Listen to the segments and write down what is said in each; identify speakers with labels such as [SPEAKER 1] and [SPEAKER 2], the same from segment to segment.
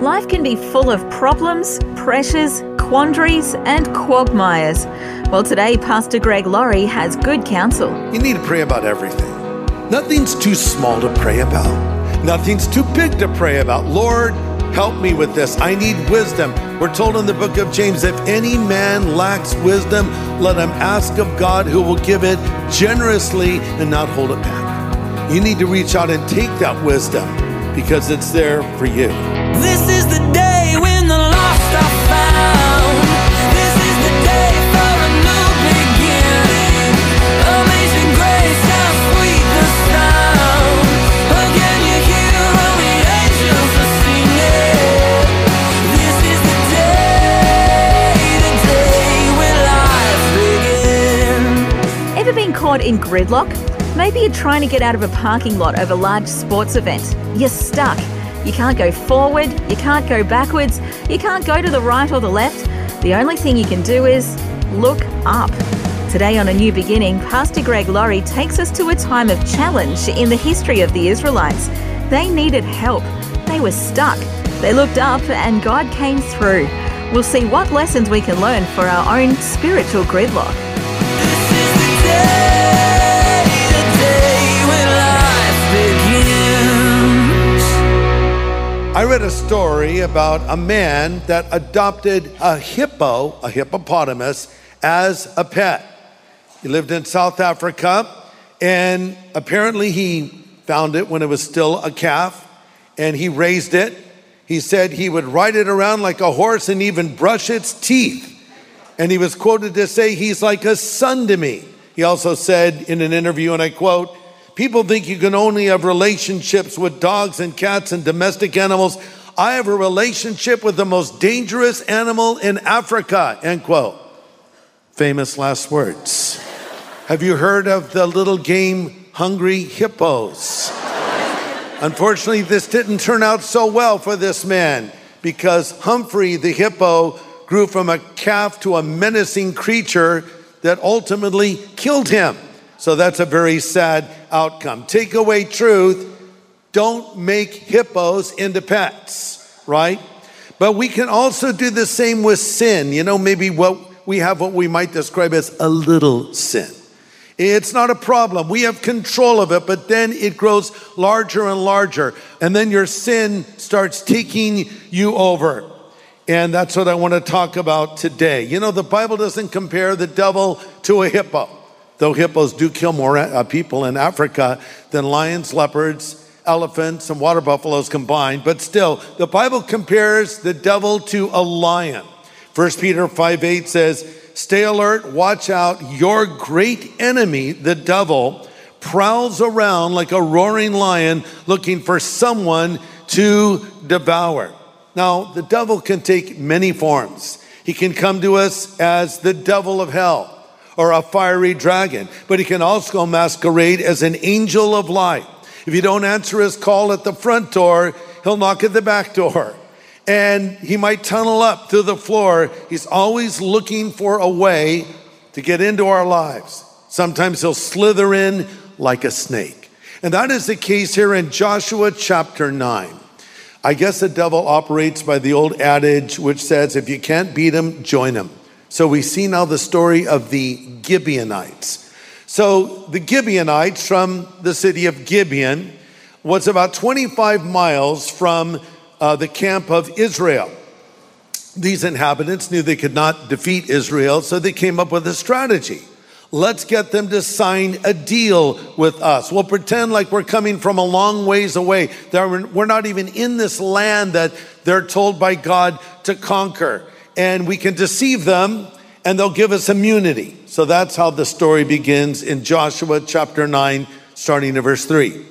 [SPEAKER 1] Life can be full of problems, pressures, quandaries, and quagmires. Well, today, Pastor Greg Laurie has good counsel.
[SPEAKER 2] You need to pray about everything. Nothing's too small to pray about, nothing's too big to pray about. Lord, help me with this. I need wisdom. We're told in the book of James if any man lacks wisdom, let him ask of God who will give it generously and not hold it back. You need to reach out and take that wisdom because it's there for you.
[SPEAKER 3] This is the day when the lost are found. This is the day for a new beginning. Amazing grace, how sweet the sound. Again you hear all the angels are singing. This is the day, the day when life begins.
[SPEAKER 1] Ever been caught in gridlock? Maybe you're trying to get out of a parking lot of a large sports event. You're stuck. You can't go forward, you can't go backwards, you can't go to the right or the left. The only thing you can do is look up. Today on A New Beginning, Pastor Greg Laurie takes us to a time of challenge in the history of the Israelites. They needed help. They were stuck. They looked up and God came through. We'll see what lessons we can learn for our own spiritual gridlock.
[SPEAKER 2] I read a story about a man that adopted a hippo, a hippopotamus, as a pet. He lived in South Africa, and apparently he found it when it was still a calf, and he raised it. He said he would ride it around like a horse and even brush its teeth. And he was quoted to say, He's like a son to me. He also said in an interview, and I quote, People think you can only have relationships with dogs and cats and domestic animals. I have a relationship with the most dangerous animal in Africa, end quote. Famous last words. Have you heard of the little game Hungry Hippos? Unfortunately, this didn't turn out so well for this man because Humphrey the hippo grew from a calf to a menacing creature that ultimately killed him. So that's a very sad outcome. Take away truth, don't make hippos into pets, right? But we can also do the same with sin. You know, maybe what we have what we might describe as a little sin. It's not a problem. We have control of it, but then it grows larger and larger. And then your sin starts taking you over. And that's what I want to talk about today. You know, the Bible doesn't compare the devil to a hippo, though hippos do kill more uh, people in Africa than lions, leopards, elephants, and water buffaloes combined. But still, the Bible compares the devil to a lion. 1 Peter 5 8 says, Stay alert, watch out. Your great enemy, the devil, prowls around like a roaring lion looking for someone to devour. Now, the devil can take many forms. He can come to us as the devil of hell or a fiery dragon, but he can also masquerade as an angel of light. If you don't answer his call at the front door, he'll knock at the back door and he might tunnel up through the floor. He's always looking for a way to get into our lives. Sometimes he'll slither in like a snake. And that is the case here in Joshua chapter 9. I guess the devil operates by the old adage which says, if you can't beat him, join him. So we see now the story of the Gibeonites. So the Gibeonites from the city of Gibeon was about 25 miles from uh, the camp of Israel. These inhabitants knew they could not defeat Israel, so they came up with a strategy. Let's get them to sign a deal with us. We'll pretend like we're coming from a long ways away. We're not even in this land that they're told by God to conquer. And we can deceive them and they'll give us immunity. So that's how the story begins in Joshua chapter 9, starting in verse 3.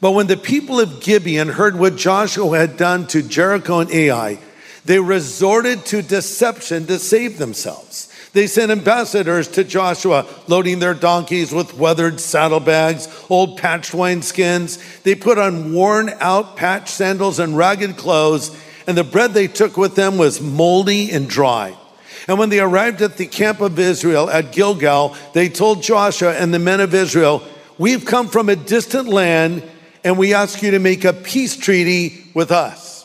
[SPEAKER 2] But when the people of Gibeon heard what Joshua had done to Jericho and Ai, they resorted to deception to save themselves. They sent ambassadors to Joshua, loading their donkeys with weathered saddlebags, old patched wineskins. They put on worn out patched sandals and ragged clothes, and the bread they took with them was moldy and dry. And when they arrived at the camp of Israel at Gilgal, they told Joshua and the men of Israel, We've come from a distant land, and we ask you to make a peace treaty with us.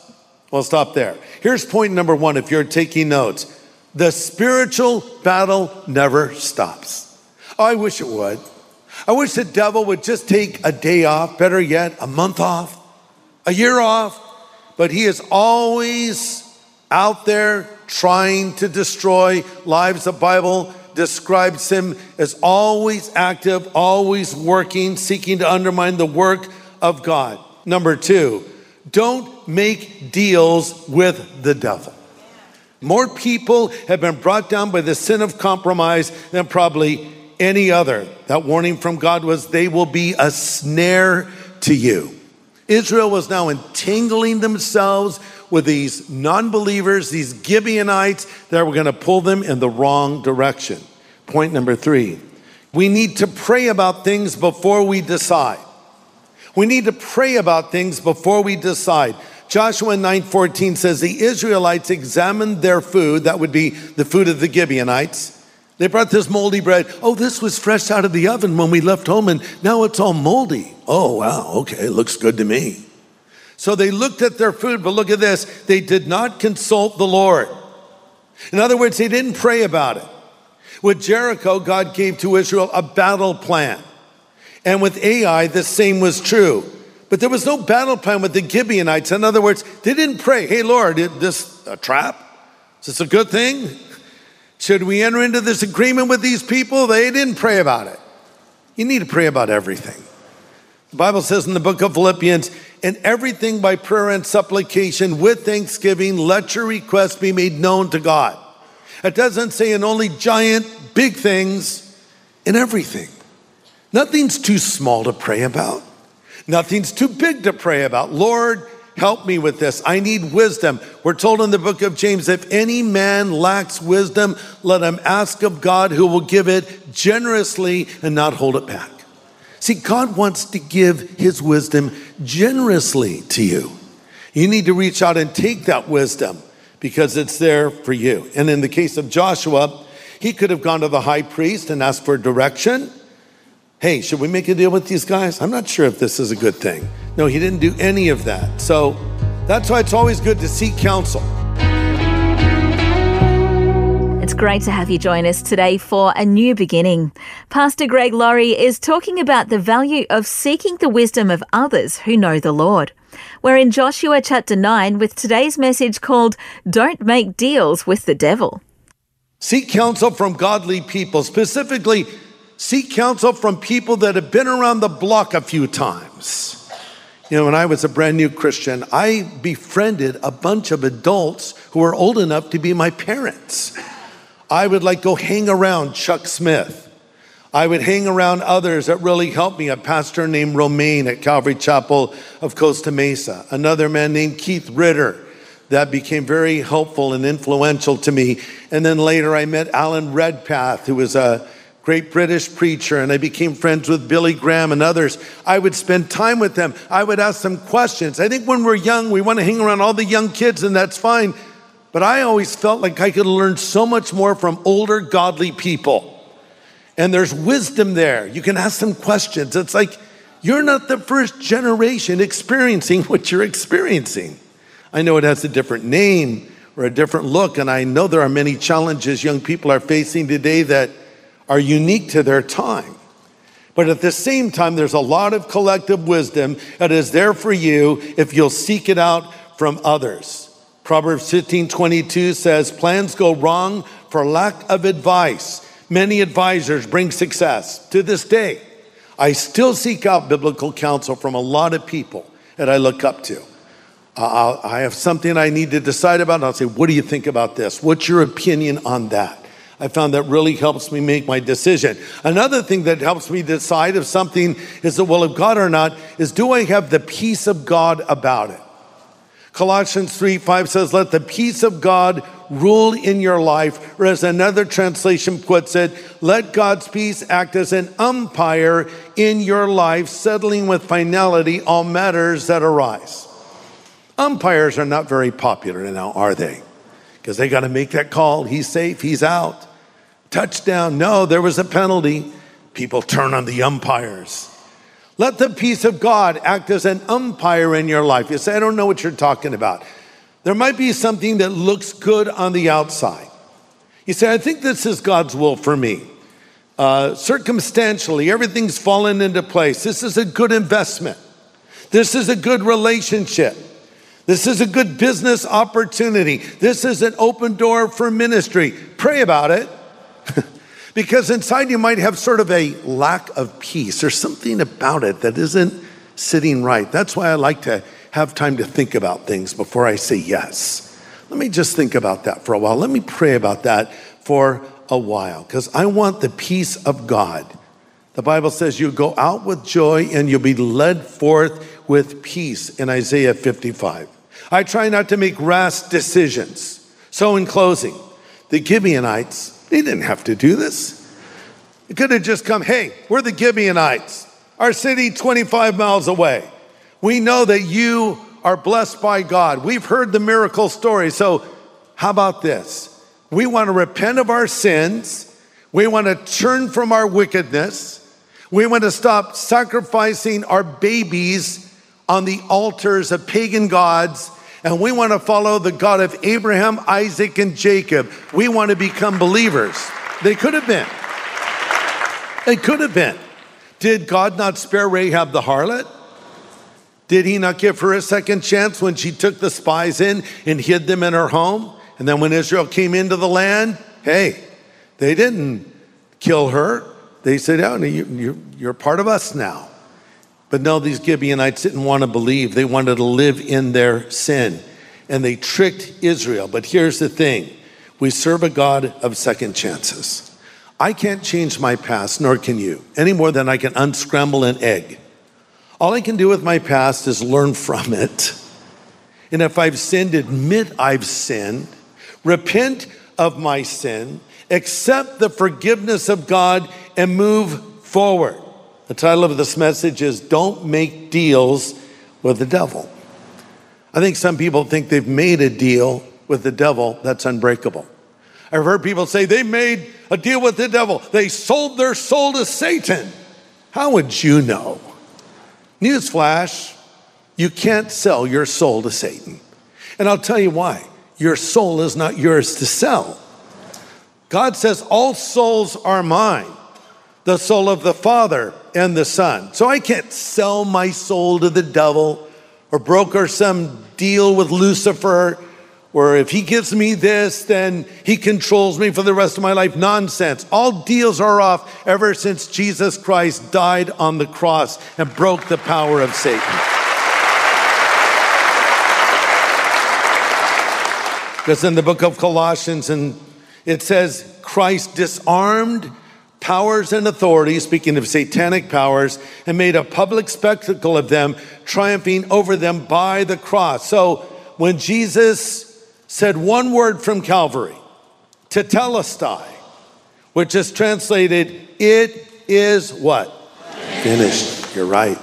[SPEAKER 2] We'll stop there. Here's point number one if you're taking notes the spiritual battle never stops. Oh, I wish it would. I wish the devil would just take a day off, better yet, a month off, a year off, but he is always out there trying to destroy lives. The Bible describes him as always active, always working, seeking to undermine the work of God. Number two, don't make deals with the devil. More people have been brought down by the sin of compromise than probably any other. That warning from God was they will be a snare to you. Israel was now entangling themselves with these non believers, these Gibeonites that were going to pull them in the wrong direction. Point number three we need to pray about things before we decide. We need to pray about things before we decide. Joshua 9:14 says the Israelites examined their food, that would be the food of the Gibeonites. They brought this moldy bread. Oh, this was fresh out of the oven when we left home, and now it's all moldy. Oh, wow, okay, it looks good to me. So they looked at their food, but look at this. They did not consult the Lord. In other words, they didn't pray about it. With Jericho, God gave to Israel a battle plan. And with Ai, the same was true. But there was no battle plan with the Gibeonites. In other words, they didn't pray, hey, Lord, is this a trap? Is this a good thing? Should we enter into this agreement with these people? They didn't pray about it. You need to pray about everything. The Bible says in the book of Philippians, in everything by prayer and supplication with thanksgiving, let your requests be made known to God. It doesn't say in only giant, big things, in everything. Nothing's too small to pray about. Nothing's too big to pray about. Lord, help me with this. I need wisdom. We're told in the book of James if any man lacks wisdom, let him ask of God who will give it generously and not hold it back. See, God wants to give his wisdom generously to you. You need to reach out and take that wisdom because it's there for you. And in the case of Joshua, he could have gone to the high priest and asked for direction. Hey, should we make a deal with these guys? I'm not sure if this is a good thing. No, he didn't do any of that. So that's why it's always good to seek counsel.
[SPEAKER 1] It's great to have you join us today for a new beginning. Pastor Greg Laurie is talking about the value of seeking the wisdom of others who know the Lord. We're in Joshua chapter 9 with today's message called Don't Make Deals with the Devil.
[SPEAKER 2] Seek counsel from godly people, specifically, seek counsel from people that have been around the block a few times. You know, when I was a brand new Christian, I befriended a bunch of adults who were old enough to be my parents. I would like go hang around Chuck Smith. I would hang around others that really helped me. A pastor named Romaine at Calvary Chapel of Costa Mesa. Another man named Keith Ritter that became very helpful and influential to me. And then later I met Alan Redpath, who was a great British preacher, and I became friends with Billy Graham and others. I would spend time with them. I would ask them questions. I think when we're young, we want to hang around all the young kids, and that's fine. But I always felt like I could learn so much more from older, godly people. And there's wisdom there. You can ask them questions. It's like you're not the first generation experiencing what you're experiencing. I know it has a different name or a different look, and I know there are many challenges young people are facing today that are unique to their time. But at the same time, there's a lot of collective wisdom that is there for you if you'll seek it out from others. Proverbs 15 22 says, Plans go wrong for lack of advice. Many advisors bring success. To this day, I still seek out biblical counsel from a lot of people that I look up to. Uh, I have something I need to decide about, and I'll say, What do you think about this? What's your opinion on that? I found that really helps me make my decision. Another thing that helps me decide if something is the will of God or not is do I have the peace of God about it? Colossians 3 5 says, Let the peace of God rule in your life, or as another translation puts it, let God's peace act as an umpire in your life, settling with finality all matters that arise. Umpires are not very popular now, are they? Because they got to make that call. He's safe, he's out. Touchdown. No, there was a penalty. People turn on the umpires. Let the peace of God act as an umpire in your life. You say, I don't know what you're talking about. There might be something that looks good on the outside. You say, I think this is God's will for me. Uh, circumstantially, everything's fallen into place. This is a good investment. This is a good relationship. This is a good business opportunity. This is an open door for ministry. Pray about it. because inside you might have sort of a lack of peace or something about it that isn't sitting right. That's why I like to have time to think about things before I say yes. Let me just think about that for a while. Let me pray about that for a while because I want the peace of God. The Bible says you go out with joy and you'll be led forth with peace in Isaiah 55. I try not to make rash decisions. So, in closing, the Gibeonites, they didn't have to do this. It could have just come, hey, we're the Gibeonites, our city 25 miles away. We know that you are blessed by God. We've heard the miracle story. So, how about this? We want to repent of our sins. We want to turn from our wickedness. We want to stop sacrificing our babies on the altars of pagan gods. And we want to follow the God of Abraham, Isaac, and Jacob. We want to become believers. They could have been. They could have been. Did God not spare Rahab the harlot? Did he not give her a second chance when she took the spies in and hid them in her home? And then when Israel came into the land, hey, they didn't kill her. They said, Oh, you, you're part of us now. But no, these Gibeonites didn't want to believe. They wanted to live in their sin. And they tricked Israel. But here's the thing we serve a God of second chances. I can't change my past, nor can you, any more than I can unscramble an egg. All I can do with my past is learn from it. And if I've sinned, admit I've sinned, repent of my sin, accept the forgiveness of God, and move forward. The title of this message is Don't Make Deals with the Devil. I think some people think they've made a deal with the devil that's unbreakable. I've heard people say they made a deal with the devil, they sold their soul to Satan. How would you know? Newsflash, you can't sell your soul to Satan. And I'll tell you why. Your soul is not yours to sell. God says, All souls are mine, the soul of the Father and the Son. So I can't sell my soul to the devil or broker some deal with Lucifer where if he gives me this, then he controls me for the rest of my life. Nonsense. All deals are off ever since Jesus Christ died on the cross and broke the power of Satan. Because in the book of Colossians, and it says Christ disarmed powers and authorities, speaking of satanic powers, and made a public spectacle of them, triumphing over them by the cross. So when Jesus said one word from Calvary, tetelestai, which is translated, it is what? Finished. You're right.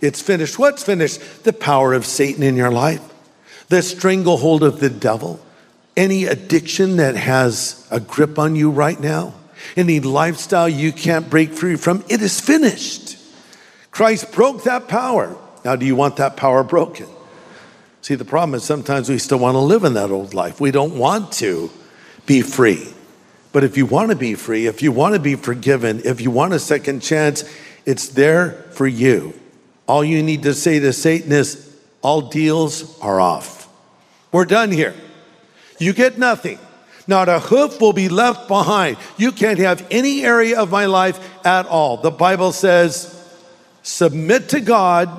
[SPEAKER 2] It's finished. What's finished? The power of Satan in your life, the stranglehold of the devil, any addiction that has a grip on you right now, any lifestyle you can't break free from, it is finished. Christ broke that power. Now, do you want that power broken? See, the problem is sometimes we still want to live in that old life. We don't want to be free. But if you want to be free, if you want to be forgiven, if you want a second chance, it's there for you. All you need to say to Satan is, All deals are off. We're done here. You get nothing. Not a hoof will be left behind. You can't have any area of my life at all. The Bible says, Submit to God,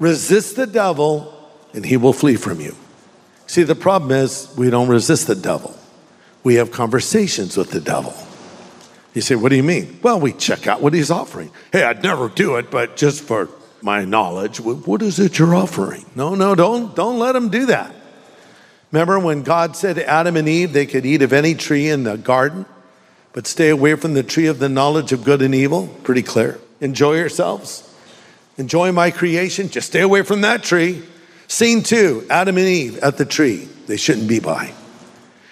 [SPEAKER 2] resist the devil, and he will flee from you. See, the problem is we don't resist the devil. we have conversations with the devil. You say, What do you mean? Well, we check out what he's offering. Hey, I'd never do it, but just for my knowledge, what is it you're offering? No, no, don't, don't let him do that. Remember when God said to Adam and Eve they could eat of any tree in the garden, but stay away from the tree of the knowledge of good and evil? Pretty clear. Enjoy yourselves. Enjoy my creation. Just stay away from that tree. Scene two Adam and Eve at the tree they shouldn't be by.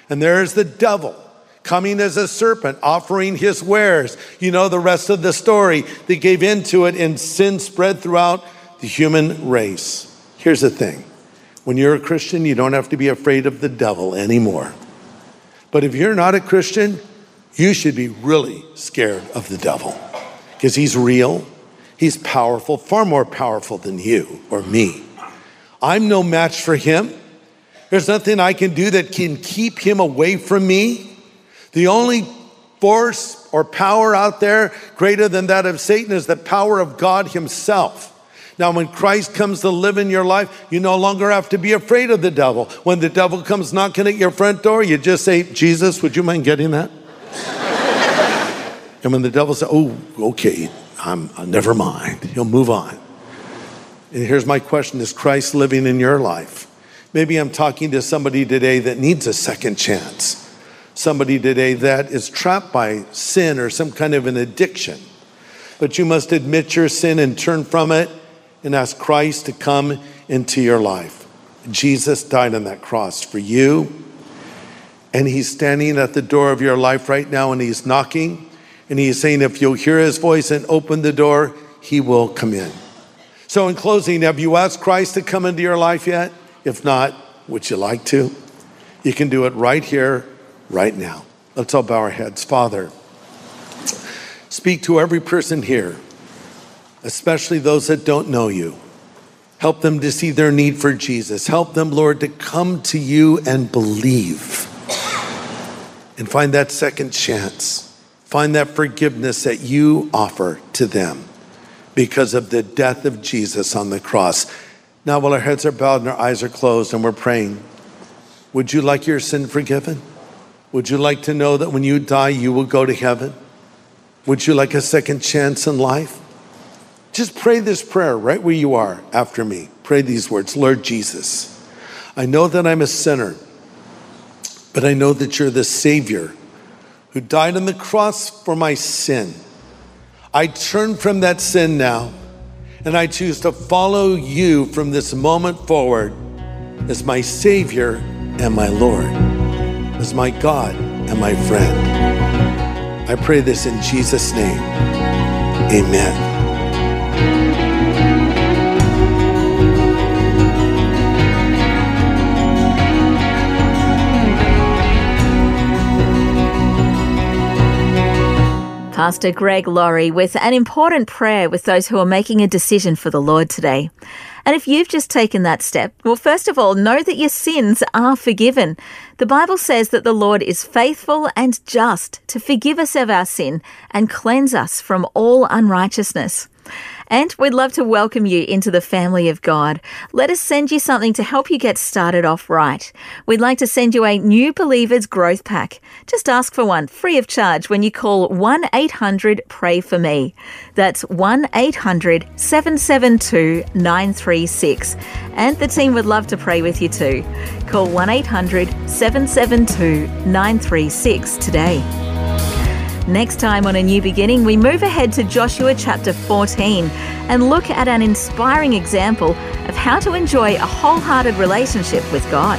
[SPEAKER 2] And there's the devil coming as a serpent, offering his wares. You know the rest of the story. They gave into it, and sin spread throughout the human race. Here's the thing when you're a Christian, you don't have to be afraid of the devil anymore. But if you're not a Christian, you should be really scared of the devil because he's real, he's powerful, far more powerful than you or me. I'm no match for him. There's nothing I can do that can keep him away from me. The only force or power out there greater than that of Satan is the power of God himself. Now, when Christ comes to live in your life, you no longer have to be afraid of the devil. When the devil comes knocking at your front door, you just say, Jesus, would you mind getting that? and when the devil says, Oh, okay, I'm, uh, never mind, he'll move on. And here's my question Is Christ living in your life? Maybe I'm talking to somebody today that needs a second chance. Somebody today that is trapped by sin or some kind of an addiction. But you must admit your sin and turn from it and ask Christ to come into your life. Jesus died on that cross for you. And he's standing at the door of your life right now and he's knocking. And he's saying, if you'll hear his voice and open the door, he will come in. So, in closing, have you asked Christ to come into your life yet? If not, would you like to? You can do it right here, right now. Let's all bow our heads. Father, speak to every person here, especially those that don't know you. Help them to see their need for Jesus. Help them, Lord, to come to you and believe and find that second chance. Find that forgiveness that you offer to them because of the death of Jesus on the cross. Now, while our heads are bowed and our eyes are closed and we're praying, would you like your sin forgiven? Would you like to know that when you die, you will go to heaven? Would you like a second chance in life? Just pray this prayer right where you are after me. Pray these words Lord Jesus, I know that I'm a sinner, but I know that you're the Savior who died on the cross for my sin. I turn from that sin now, and I choose to follow you from this moment forward as my Savior and my Lord, as my God and my friend. I pray this in Jesus' name. Amen.
[SPEAKER 1] Pastor Greg Laurie with an important prayer with those who are making a decision for the Lord today. And if you've just taken that step, well, first of all, know that your sins are forgiven. The Bible says that the Lord is faithful and just to forgive us of our sin and cleanse us from all unrighteousness. And we'd love to welcome you into the family of God. Let us send you something to help you get started off right. We'd like to send you a New Believers Growth Pack. Just ask for one free of charge when you call 1 800 Pray For Me. That's 1 800 772 936. And the team would love to pray with you too. Call 1 800 772 936 today. Next time on A New Beginning, we move ahead to Joshua chapter 14 and look at an inspiring example of how to enjoy a wholehearted relationship with God.